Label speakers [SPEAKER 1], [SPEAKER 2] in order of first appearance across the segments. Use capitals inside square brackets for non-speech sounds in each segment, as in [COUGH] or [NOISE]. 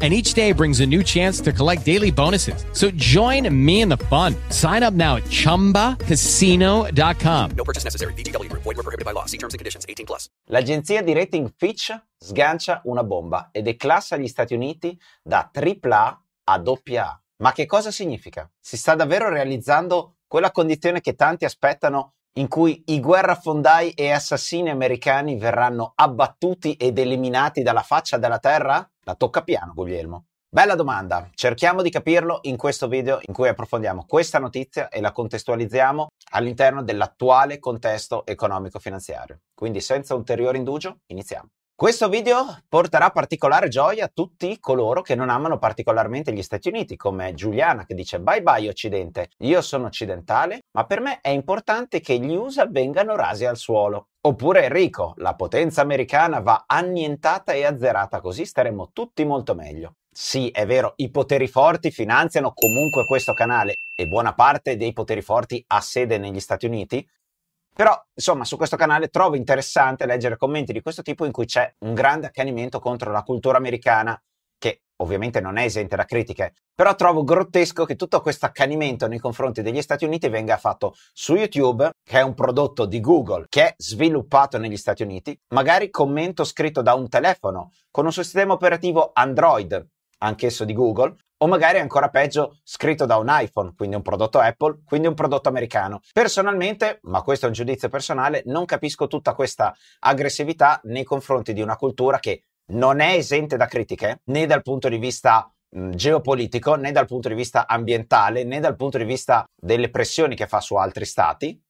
[SPEAKER 1] and each day brings a new chance to collect daily bonuses. So join me in the fun. Sign up now at ChumbaCasino.com.
[SPEAKER 2] No purchase necessary. VGW Group. Void were prohibited by law. See terms and conditions. 18 plus.
[SPEAKER 3] L'agenzia di rating Fitch sgancia una bomba e declassa gli Stati Uniti da AAA a AA. Ma che cosa significa? Si sta davvero realizzando quella condizione che tanti aspettano in cui i guerrafondai e assassini americani verranno abbattuti ed eliminati dalla faccia della terra? La tocca piano, Guglielmo. Bella domanda, cerchiamo di capirlo in questo video in cui approfondiamo questa notizia e la contestualizziamo all'interno dell'attuale contesto economico-finanziario. Quindi senza ulteriore indugio, iniziamo. Questo video porterà particolare gioia a tutti coloro che non amano particolarmente gli Stati Uniti, come Giuliana che dice bye bye Occidente, io sono occidentale, ma per me è importante che gli USA vengano rasi al suolo. Oppure Enrico, la potenza americana va annientata e azzerata, così staremo tutti molto meglio. Sì, è vero, i poteri forti finanziano comunque questo canale e buona parte dei poteri forti ha sede negli Stati Uniti, però, insomma, su questo canale trovo interessante leggere commenti di questo tipo in cui c'è un grande accanimento contro la cultura americana, che ovviamente non è esente da critiche, però trovo grottesco che tutto questo accanimento nei confronti degli Stati Uniti venga fatto su YouTube, che è un prodotto di Google, che è sviluppato negli Stati Uniti, magari commento scritto da un telefono con un sistema operativo Android, anch'esso di Google, o magari ancora peggio scritto da un iPhone, quindi un prodotto Apple, quindi un prodotto americano. Personalmente, ma questo è un giudizio personale, non capisco tutta questa aggressività nei confronti di una cultura che non è esente da critiche, né dal punto di vista geopolitico, né dal punto di vista ambientale, né dal punto di vista delle pressioni che fa su altri stati,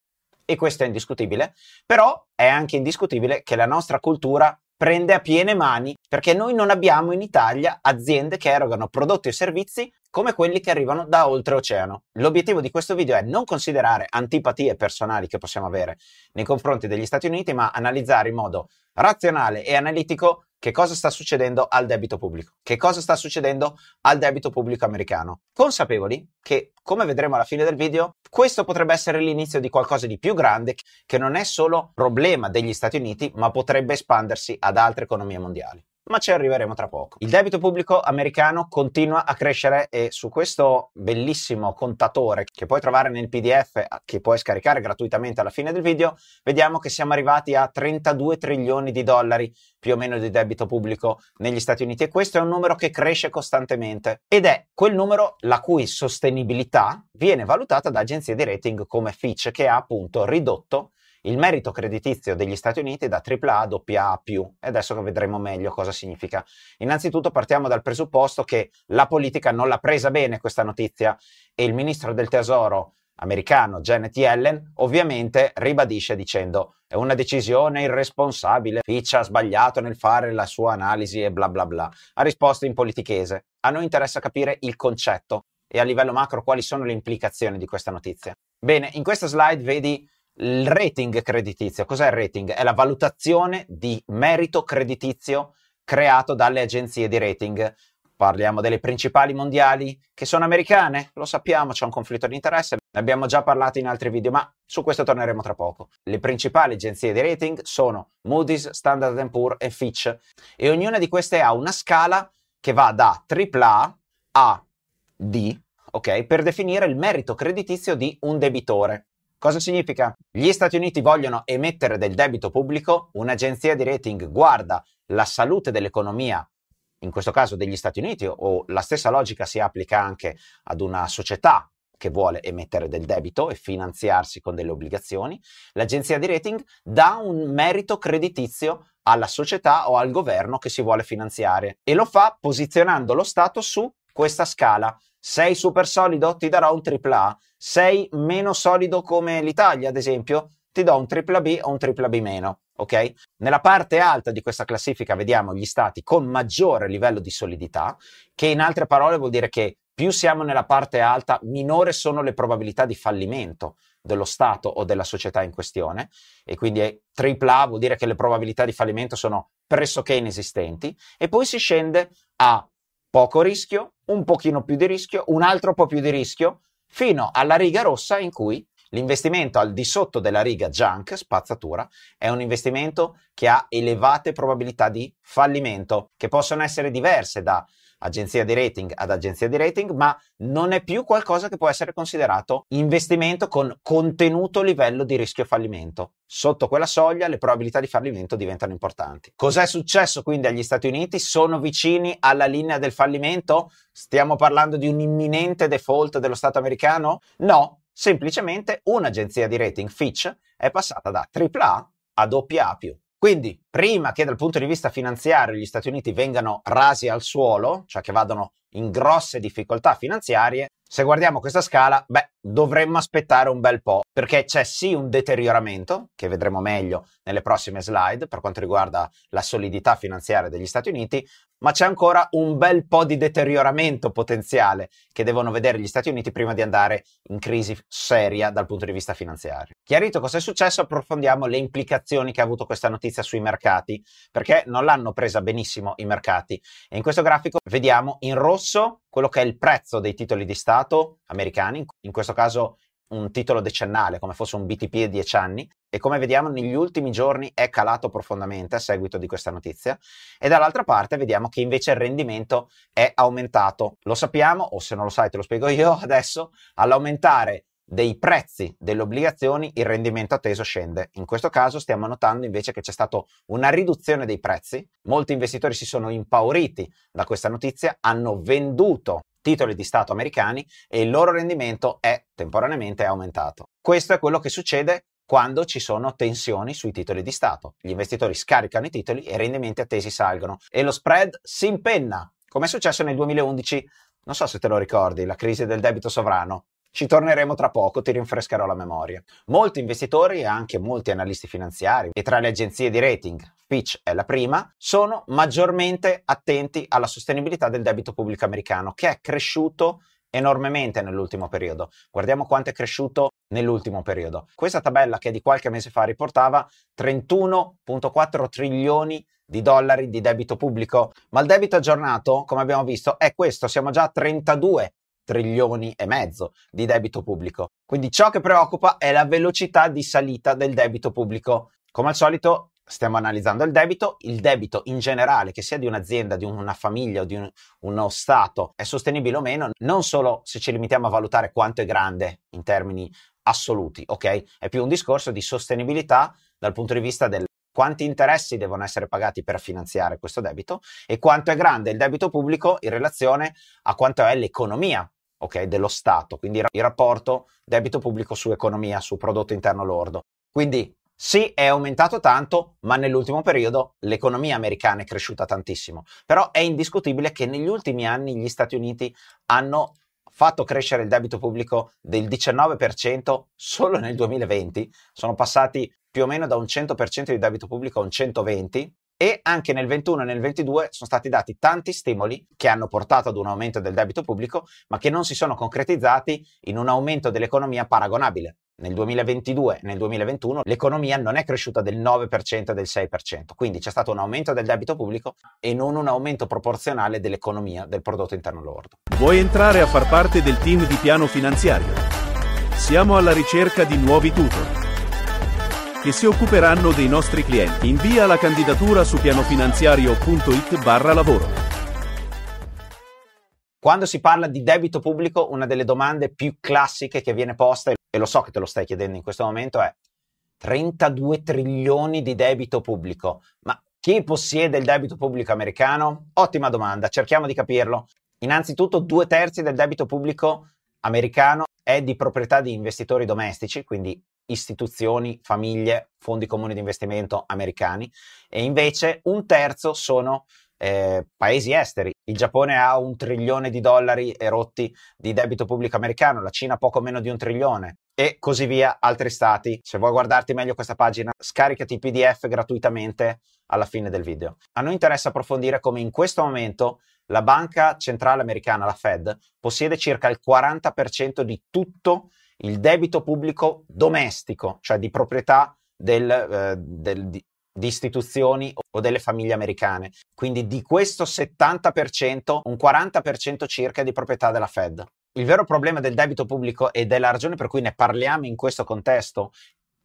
[SPEAKER 3] e questo è indiscutibile, però è anche indiscutibile che la nostra cultura prende a piene mani perché noi non abbiamo in Italia aziende che erogano prodotti e servizi come quelli che arrivano da oltreoceano. L'obiettivo di questo video è non considerare antipatie personali che possiamo avere nei confronti degli Stati Uniti, ma analizzare in modo razionale e analitico che cosa sta succedendo al debito pubblico, che cosa sta succedendo al debito pubblico americano, consapevoli che, come vedremo alla fine del video, questo potrebbe essere l'inizio di qualcosa di più grande che non è solo problema degli Stati Uniti, ma potrebbe espandersi ad altre economie mondiali ma ci arriveremo tra poco. Il debito pubblico americano continua a crescere e su questo bellissimo contatore che puoi trovare nel PDF che puoi scaricare gratuitamente alla fine del video, vediamo che siamo arrivati a 32 trilioni di dollari più o meno di debito pubblico negli Stati Uniti e questo è un numero che cresce costantemente ed è quel numero la cui sostenibilità viene valutata da agenzie di rating come Fitch che ha appunto ridotto il merito creditizio degli Stati Uniti da AAA a AA+, e adesso vedremo meglio cosa significa. Innanzitutto partiamo dal presupposto che la politica non l'ha presa bene questa notizia e il ministro del tesoro americano Janet Yellen ovviamente ribadisce dicendo è una decisione irresponsabile, Fitch ha sbagliato nel fare la sua analisi e bla bla bla. Ha risposto in politichese. A noi interessa capire il concetto e a livello macro quali sono le implicazioni di questa notizia. Bene, in questa slide vedi il rating creditizio, cos'è il rating? È la valutazione di merito creditizio creato dalle agenzie di rating. Parliamo delle principali mondiali che sono americane, lo sappiamo, c'è un conflitto di interesse, ne abbiamo già parlato in altri video, ma su questo torneremo tra poco. Le principali agenzie di rating sono Moody's, Standard Poor's e Fitch e ognuna di queste ha una scala che va da AAA a D, ok, per definire il merito creditizio di un debitore. Cosa significa? Gli Stati Uniti vogliono emettere del debito pubblico, un'agenzia di rating guarda la salute dell'economia, in questo caso degli Stati Uniti, o la stessa logica si applica anche ad una società che vuole emettere del debito e finanziarsi con delle obbligazioni, l'agenzia di rating dà un merito creditizio alla società o al governo che si vuole finanziare e lo fa posizionando lo Stato su questa scala. Sei super solido? Ti darò un AAA sei meno solido come l'Italia, ad esempio, ti do un B o un B meno. Ok? Nella parte alta di questa classifica vediamo gli stati con maggiore livello di solidità, che in altre parole vuol dire che più siamo nella parte alta, minore sono le probabilità di fallimento dello Stato o della società in questione e quindi AAA vuol dire che le probabilità di fallimento sono pressoché inesistenti e poi si scende a poco rischio, un pochino più di rischio, un altro po' più di rischio, fino alla riga rossa in cui l'investimento al di sotto della riga junk, spazzatura, è un investimento che ha elevate probabilità di fallimento, che possono essere diverse da agenzia di rating ad agenzia di rating, ma non è più qualcosa che può essere considerato investimento con contenuto livello di rischio fallimento. Sotto quella soglia le probabilità di fallimento diventano importanti. Cos'è successo quindi agli Stati Uniti? Sono vicini alla linea del fallimento? Stiamo parlando di un imminente default dello Stato americano? No, semplicemente un'agenzia di rating Fitch è passata da AAA a AA+. Quindi, prima che dal punto di vista finanziario gli Stati Uniti vengano rasi al suolo, cioè che vadano in grosse difficoltà finanziarie, se guardiamo questa scala, beh, dovremmo aspettare un bel po', perché c'è sì un deterioramento, che vedremo meglio nelle prossime slide per quanto riguarda la solidità finanziaria degli Stati Uniti, ma c'è ancora un bel po' di deterioramento potenziale che devono vedere gli Stati Uniti prima di andare in crisi seria dal punto di vista finanziario. Chiarito cosa è successo, approfondiamo le implicazioni che ha avuto questa notizia sui mercati, perché non l'hanno presa benissimo i mercati. E in questo grafico vediamo in rosso quello che è il prezzo dei titoli di Stato americani, in questo caso un titolo decennale come fosse un BTP di 10 anni e come vediamo negli ultimi giorni è calato profondamente a seguito di questa notizia e dall'altra parte vediamo che invece il rendimento è aumentato. Lo sappiamo o se non lo sai te lo spiego [LAUGHS] io adesso, all'aumentare dei prezzi delle obbligazioni il rendimento atteso scende. In questo caso stiamo notando invece che c'è stata una riduzione dei prezzi, molti investitori si sono impauriti da questa notizia, hanno venduto titoli di Stato americani e il loro rendimento è temporaneamente aumentato. Questo è quello che succede quando ci sono tensioni sui titoli di Stato. Gli investitori scaricano i titoli e i rendimenti attesi salgono e lo spread si impenna, come è successo nel 2011, non so se te lo ricordi, la crisi del debito sovrano. Ci torneremo tra poco, ti rinfrescherò la memoria. Molti investitori e anche molti analisti finanziari e tra le agenzie di rating, Fitch è la prima, sono maggiormente attenti alla sostenibilità del debito pubblico americano che è cresciuto enormemente nell'ultimo periodo. Guardiamo quanto è cresciuto nell'ultimo periodo. Questa tabella che di qualche mese fa riportava 31.4 trilioni di dollari di debito pubblico, ma il debito aggiornato, come abbiamo visto, è questo, siamo già a 32 trilioni e mezzo di debito pubblico. Quindi ciò che preoccupa è la velocità di salita del debito pubblico. Come al solito stiamo analizzando il debito, il debito in generale, che sia di un'azienda, di una famiglia o di un, uno Stato, è sostenibile o meno, non solo se ci limitiamo a valutare quanto è grande in termini assoluti, ok? È più un discorso di sostenibilità dal punto di vista del quanti interessi devono essere pagati per finanziare questo debito e quanto è grande il debito pubblico in relazione a quanto è l'economia okay, dello Stato, quindi il rapporto debito pubblico su economia, su prodotto interno lordo. Quindi sì, è aumentato tanto, ma nell'ultimo periodo l'economia americana è cresciuta tantissimo. Però è indiscutibile che negli ultimi anni gli Stati Uniti hanno fatto crescere il debito pubblico del 19% solo nel 2020, sono passati più o meno da un 100% di debito pubblico a un 120% e anche nel 21 e nel 22 sono stati dati tanti stimoli che hanno portato ad un aumento del debito pubblico, ma che non si sono concretizzati in un aumento dell'economia paragonabile. Nel 2022 e nel 2021 l'economia non è cresciuta del 9% e del 6%, quindi c'è stato un aumento del debito pubblico e non un aumento proporzionale dell'economia, del prodotto interno lordo.
[SPEAKER 4] Vuoi entrare a far parte del team di piano finanziario? Siamo alla ricerca di nuovi tutor che si occuperanno dei nostri clienti. Invia la candidatura su pianofinanziario.it barra lavoro.
[SPEAKER 3] Quando si parla di debito pubblico, una delle domande più classiche che viene posta, e lo so che te lo stai chiedendo in questo momento, è 32 trilioni di debito pubblico. Ma chi possiede il debito pubblico americano? Ottima domanda, cerchiamo di capirlo. Innanzitutto, due terzi del debito pubblico americano è di proprietà di investitori domestici, quindi istituzioni, famiglie, fondi comuni di investimento americani e invece un terzo sono eh, paesi esteri. Il Giappone ha un trilione di dollari erotti di debito pubblico americano, la Cina poco meno di un trilione e così via altri stati. Se vuoi guardarti meglio questa pagina, scaricati il PDF gratuitamente alla fine del video. A noi interessa approfondire come in questo momento la banca centrale americana, la Fed, possiede circa il 40% di tutto il debito pubblico domestico, cioè di proprietà del, eh, del, di, di istituzioni o delle famiglie americane. Quindi di questo 70%, un 40% circa è di proprietà della Fed. Il vero problema del debito pubblico ed è la ragione per cui ne parliamo in questo contesto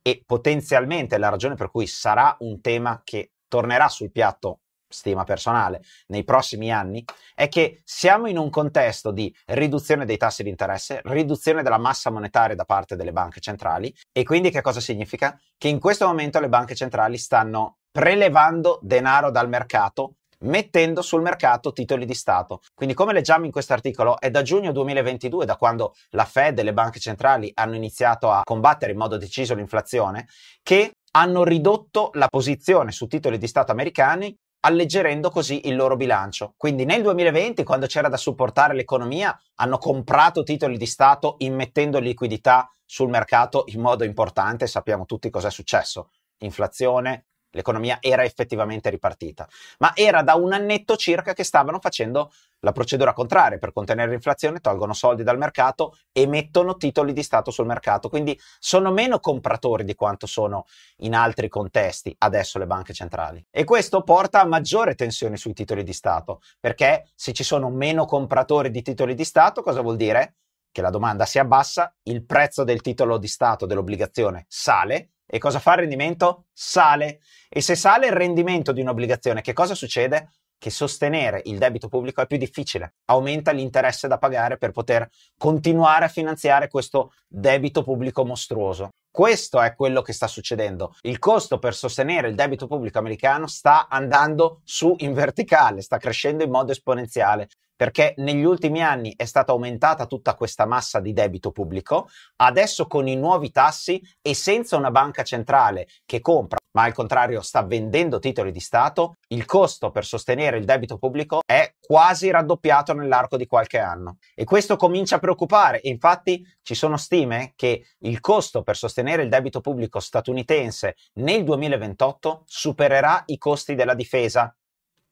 [SPEAKER 3] e potenzialmente la ragione per cui sarà un tema che tornerà sul piatto stima personale, nei prossimi anni, è che siamo in un contesto di riduzione dei tassi di interesse, riduzione della massa monetaria da parte delle banche centrali e quindi che cosa significa? Che in questo momento le banche centrali stanno prelevando denaro dal mercato mettendo sul mercato titoli di Stato. Quindi come leggiamo in questo articolo è da giugno 2022, da quando la Fed e le banche centrali hanno iniziato a combattere in modo deciso l'inflazione, che hanno ridotto la posizione su titoli di Stato americani alleggerendo così il loro bilancio. Quindi nel 2020, quando c'era da supportare l'economia, hanno comprato titoli di Stato immettendo liquidità sul mercato in modo importante. Sappiamo tutti cosa è successo. Inflazione, l'economia era effettivamente ripartita, ma era da un annetto circa che stavano facendo la procedura contraria, per contenere l'inflazione tolgono soldi dal mercato e mettono titoli di Stato sul mercato, quindi sono meno compratori di quanto sono in altri contesti adesso le banche centrali. E questo porta a maggiore tensione sui titoli di Stato, perché se ci sono meno compratori di titoli di Stato, cosa vuol dire? Che la domanda si abbassa, il prezzo del titolo di Stato, dell'obbligazione, sale e cosa fa il rendimento? Sale. E se sale il rendimento di un'obbligazione, che cosa succede? Che sostenere il debito pubblico è più difficile, aumenta l'interesse da pagare per poter continuare a finanziare questo debito pubblico mostruoso. Questo è quello che sta succedendo. Il costo per sostenere il debito pubblico americano sta andando su in verticale, sta crescendo in modo esponenziale perché negli ultimi anni è stata aumentata tutta questa massa di debito pubblico, adesso con i nuovi tassi e senza una banca centrale che compra, ma al contrario sta vendendo titoli di Stato, il costo per sostenere il debito pubblico è quasi raddoppiato nell'arco di qualche anno. E questo comincia a preoccupare. Infatti ci sono stime che il costo per sostenere il debito pubblico statunitense nel 2028 supererà i costi della difesa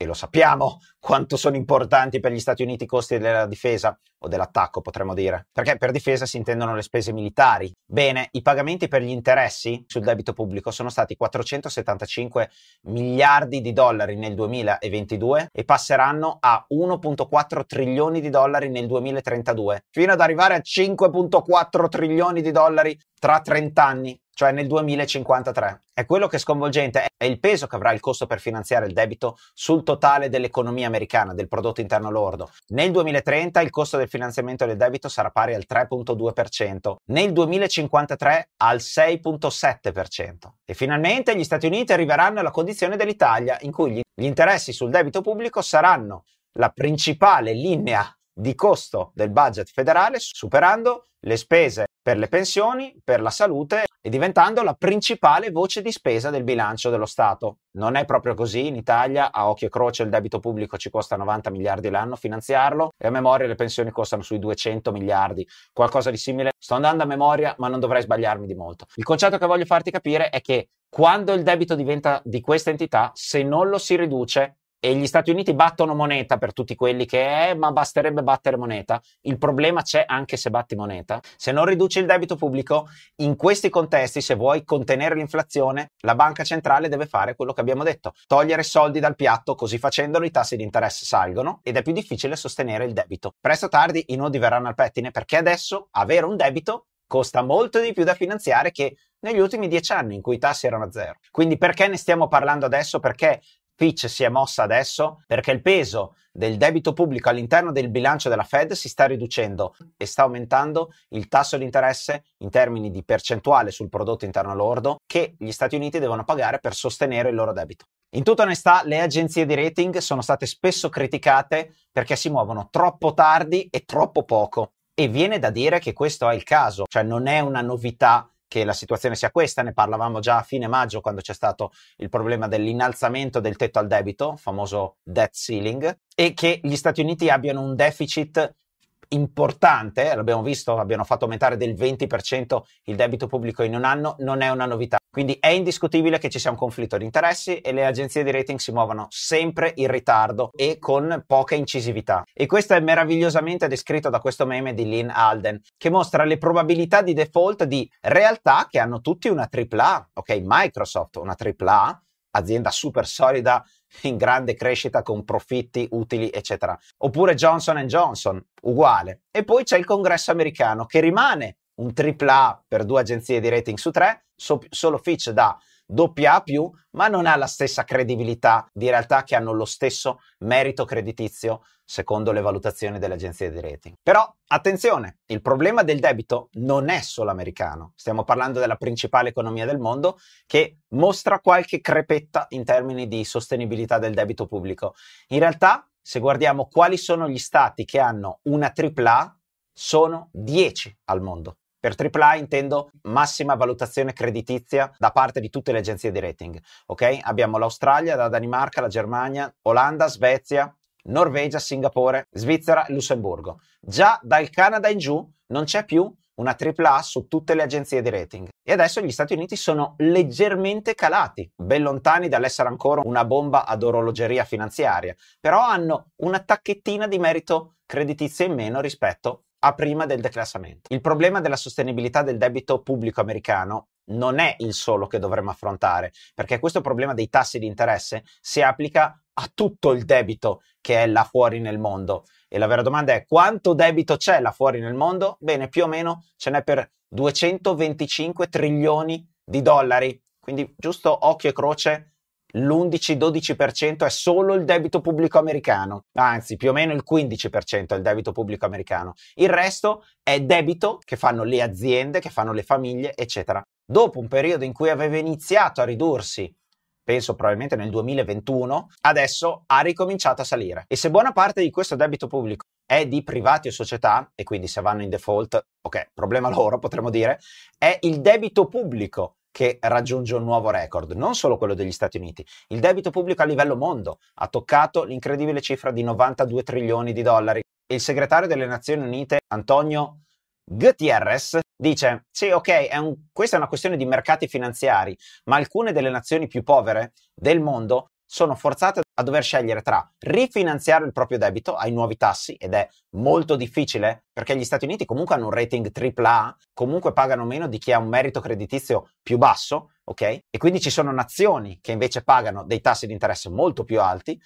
[SPEAKER 3] e lo sappiamo quanto sono importanti per gli Stati Uniti i costi della difesa o dell'attacco, potremmo dire, perché per difesa si intendono le spese militari. Bene, i pagamenti per gli interessi sul debito pubblico sono stati 475 miliardi di dollari nel 2022 e passeranno a 1.4 trilioni di dollari nel 2032, fino ad arrivare a 5.4 trilioni di dollari tra 30 anni cioè nel 2053. È quello che è sconvolgente, è il peso che avrà il costo per finanziare il debito sul totale dell'economia americana, del prodotto interno lordo. Nel 2030 il costo del finanziamento del debito sarà pari al 3.2%, nel 2053 al 6.7%. E finalmente gli Stati Uniti arriveranno alla condizione dell'Italia, in cui gli interessi sul debito pubblico saranno la principale linea di costo del budget federale, superando le spese per le pensioni, per la salute e diventando la principale voce di spesa del bilancio dello Stato. Non è proprio così in Italia, a occhio e croce il debito pubblico ci costa 90 miliardi l'anno finanziarlo e a memoria le pensioni costano sui 200 miliardi, qualcosa di simile. Sto andando a memoria, ma non dovrei sbagliarmi di molto. Il concetto che voglio farti capire è che quando il debito diventa di questa entità, se non lo si riduce, e gli Stati Uniti battono moneta per tutti quelli che è, ma basterebbe battere moneta. Il problema c'è anche se batti moneta. Se non riduci il debito pubblico, in questi contesti, se vuoi contenere l'inflazione, la banca centrale deve fare quello che abbiamo detto, togliere soldi dal piatto, così facendolo i tassi di interesse salgono ed è più difficile sostenere il debito. Presto o tardi i nodi verranno al pettine perché adesso avere un debito costa molto di più da finanziare che negli ultimi dieci anni in cui i tassi erano a zero. Quindi perché ne stiamo parlando adesso? Perché Fitch si è mossa adesso perché il peso del debito pubblico all'interno del bilancio della Fed si sta riducendo e sta aumentando il tasso di interesse in termini di percentuale sul prodotto interno lordo che gli Stati Uniti devono pagare per sostenere il loro debito. In tutta onestà, le agenzie di rating sono state spesso criticate perché si muovono troppo tardi e troppo poco. E viene da dire che questo è il caso, cioè non è una novità che la situazione sia questa, ne parlavamo già a fine maggio quando c'è stato il problema dell'innalzamento del tetto al debito, famoso debt ceiling, e che gli Stati Uniti abbiano un deficit importante, l'abbiamo visto, abbiano fatto aumentare del 20% il debito pubblico in un anno, non è una novità. Quindi è indiscutibile che ci sia un conflitto di interessi e le agenzie di rating si muovono sempre in ritardo e con poca incisività. E questo è meravigliosamente descritto da questo meme di Lynn Alden, che mostra le probabilità di default di realtà che hanno tutti una AAA, ok? Microsoft, una AAA, azienda super solida, in grande crescita con profitti utili, eccetera. Oppure Johnson Johnson, uguale. E poi c'è il congresso americano che rimane un AAA per due agenzie di rating su tre, so- solo Fitch da AA+, ma non ha la stessa credibilità di realtà che hanno lo stesso merito creditizio secondo le valutazioni delle agenzie di rating. Però attenzione, il problema del debito non è solo americano, stiamo parlando della principale economia del mondo che mostra qualche crepetta in termini di sostenibilità del debito pubblico. In realtà, se guardiamo quali sono gli stati che hanno una AAA, sono 10 al mondo. Per AAA intendo massima valutazione creditizia da parte di tutte le agenzie di rating. Ok? Abbiamo l'Australia, la Danimarca, la Germania, Olanda, Svezia, Norvegia, Singapore, Svizzera Lussemburgo. Già dal Canada in giù non c'è più una AAA su tutte le agenzie di rating. E adesso gli Stati Uniti sono leggermente calati, ben lontani dall'essere ancora una bomba ad orologeria finanziaria, però hanno una tacchettina di merito creditizio in meno rispetto a prima del declassamento. Il problema della sostenibilità del debito pubblico americano non è il solo che dovremmo affrontare, perché questo problema dei tassi di interesse si applica a tutto il debito che è là fuori nel mondo. E la vera domanda è quanto debito c'è là fuori nel mondo? Bene, più o meno ce n'è per 225 trilioni di dollari. Quindi giusto occhio e croce l'11-12% è solo il debito pubblico americano, anzi più o meno il 15% è il debito pubblico americano. Il resto è debito che fanno le aziende, che fanno le famiglie, eccetera. Dopo un periodo in cui aveva iniziato a ridursi penso probabilmente nel 2021, adesso ha ricominciato a salire. E se buona parte di questo debito pubblico è di privati o società, e quindi se vanno in default, ok, problema [LAUGHS] loro potremmo dire, è il debito pubblico che raggiunge un nuovo record, non solo quello degli Stati Uniti. Il debito pubblico a livello mondo ha toccato l'incredibile cifra di 92 trilioni di dollari. Il segretario delle Nazioni Unite, Antonio Gutierrez, dice, sì, ok, è un, questa è una questione di mercati finanziari, ma alcune delle nazioni più povere del mondo sono forzate a dover scegliere tra rifinanziare il proprio debito ai nuovi tassi ed è molto difficile perché gli Stati Uniti comunque hanno un rating AAA, comunque pagano meno di chi ha un merito creditizio più basso, ok? E quindi ci sono nazioni che invece pagano dei tassi di interesse molto più alti,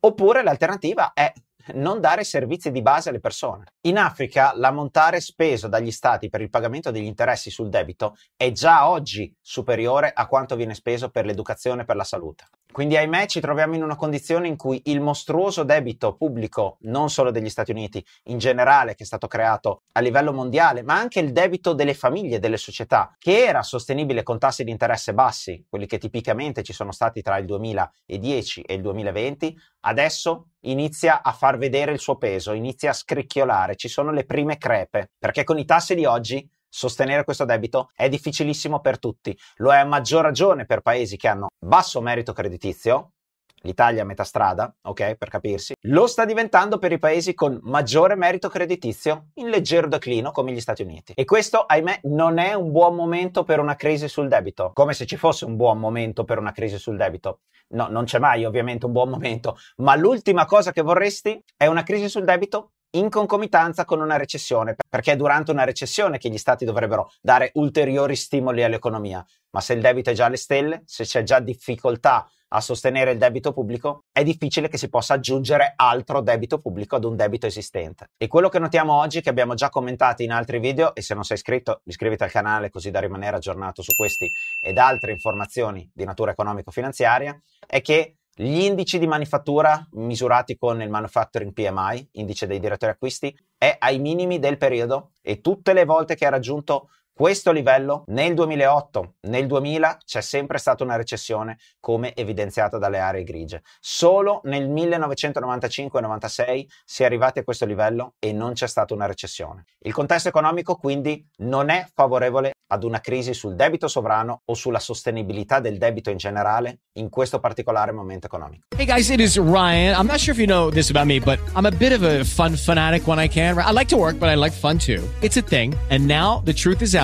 [SPEAKER 3] oppure l'alternativa è non dare servizi di base alle persone. In Africa l'ammontare speso dagli stati per il pagamento degli interessi sul debito è già oggi superiore a quanto viene speso per l'educazione e per la salute. Quindi ahimè ci troviamo in una condizione in cui il mostruoso debito pubblico, non solo degli Stati Uniti, in generale che è stato creato a livello mondiale, ma anche il debito delle famiglie, delle società, che era sostenibile con tassi di interesse bassi, quelli che tipicamente ci sono stati tra il 2010 e il 2020, adesso inizia a far vedere il suo peso, inizia a scricchiolare, ci sono le prime crepe, perché con i tassi di oggi sostenere questo debito è difficilissimo per tutti. Lo è a maggior ragione per paesi che hanno basso merito creditizio, l'Italia a metà strada, ok, per capirsi, lo sta diventando per i paesi con maggiore merito creditizio in leggero declino come gli Stati Uniti. E questo, ahimè, non è un buon momento per una crisi sul debito, come se ci fosse un buon momento per una crisi sul debito. No, non c'è mai ovviamente un buon momento, ma l'ultima cosa che vorresti è una crisi sul debito in concomitanza con una recessione, perché è durante una recessione che gli stati dovrebbero dare ulteriori stimoli all'economia. Ma se il debito è già alle stelle, se c'è già difficoltà a sostenere il debito pubblico, è difficile che si possa aggiungere altro debito pubblico ad un debito esistente. E quello che notiamo oggi, che abbiamo già commentato in altri video, e se non sei iscritto, iscriviti al canale così da rimanere aggiornato su questi ed altre informazioni di natura economico-finanziaria, è che gli indici di manifattura misurati con il Manufacturing PMI, indice dei direttori acquisti, è ai minimi del periodo e tutte le volte che ha raggiunto questo livello nel 2008, nel 2000 c'è sempre stata una recessione come evidenziata dalle aree grigie. Solo nel 1995-96 si è arrivati a questo livello e non c'è stata una recessione. Il contesto economico quindi non è favorevole ad una crisi sul debito sovrano o sulla sostenibilità del debito in generale in questo particolare momento economico.
[SPEAKER 1] Hey guys, it is Ryan. I'm not sure if you know this about me, but I'm a bit of a fun fanatic when I can. I like to work, but I like fun too. It's a thing. And now the truth is out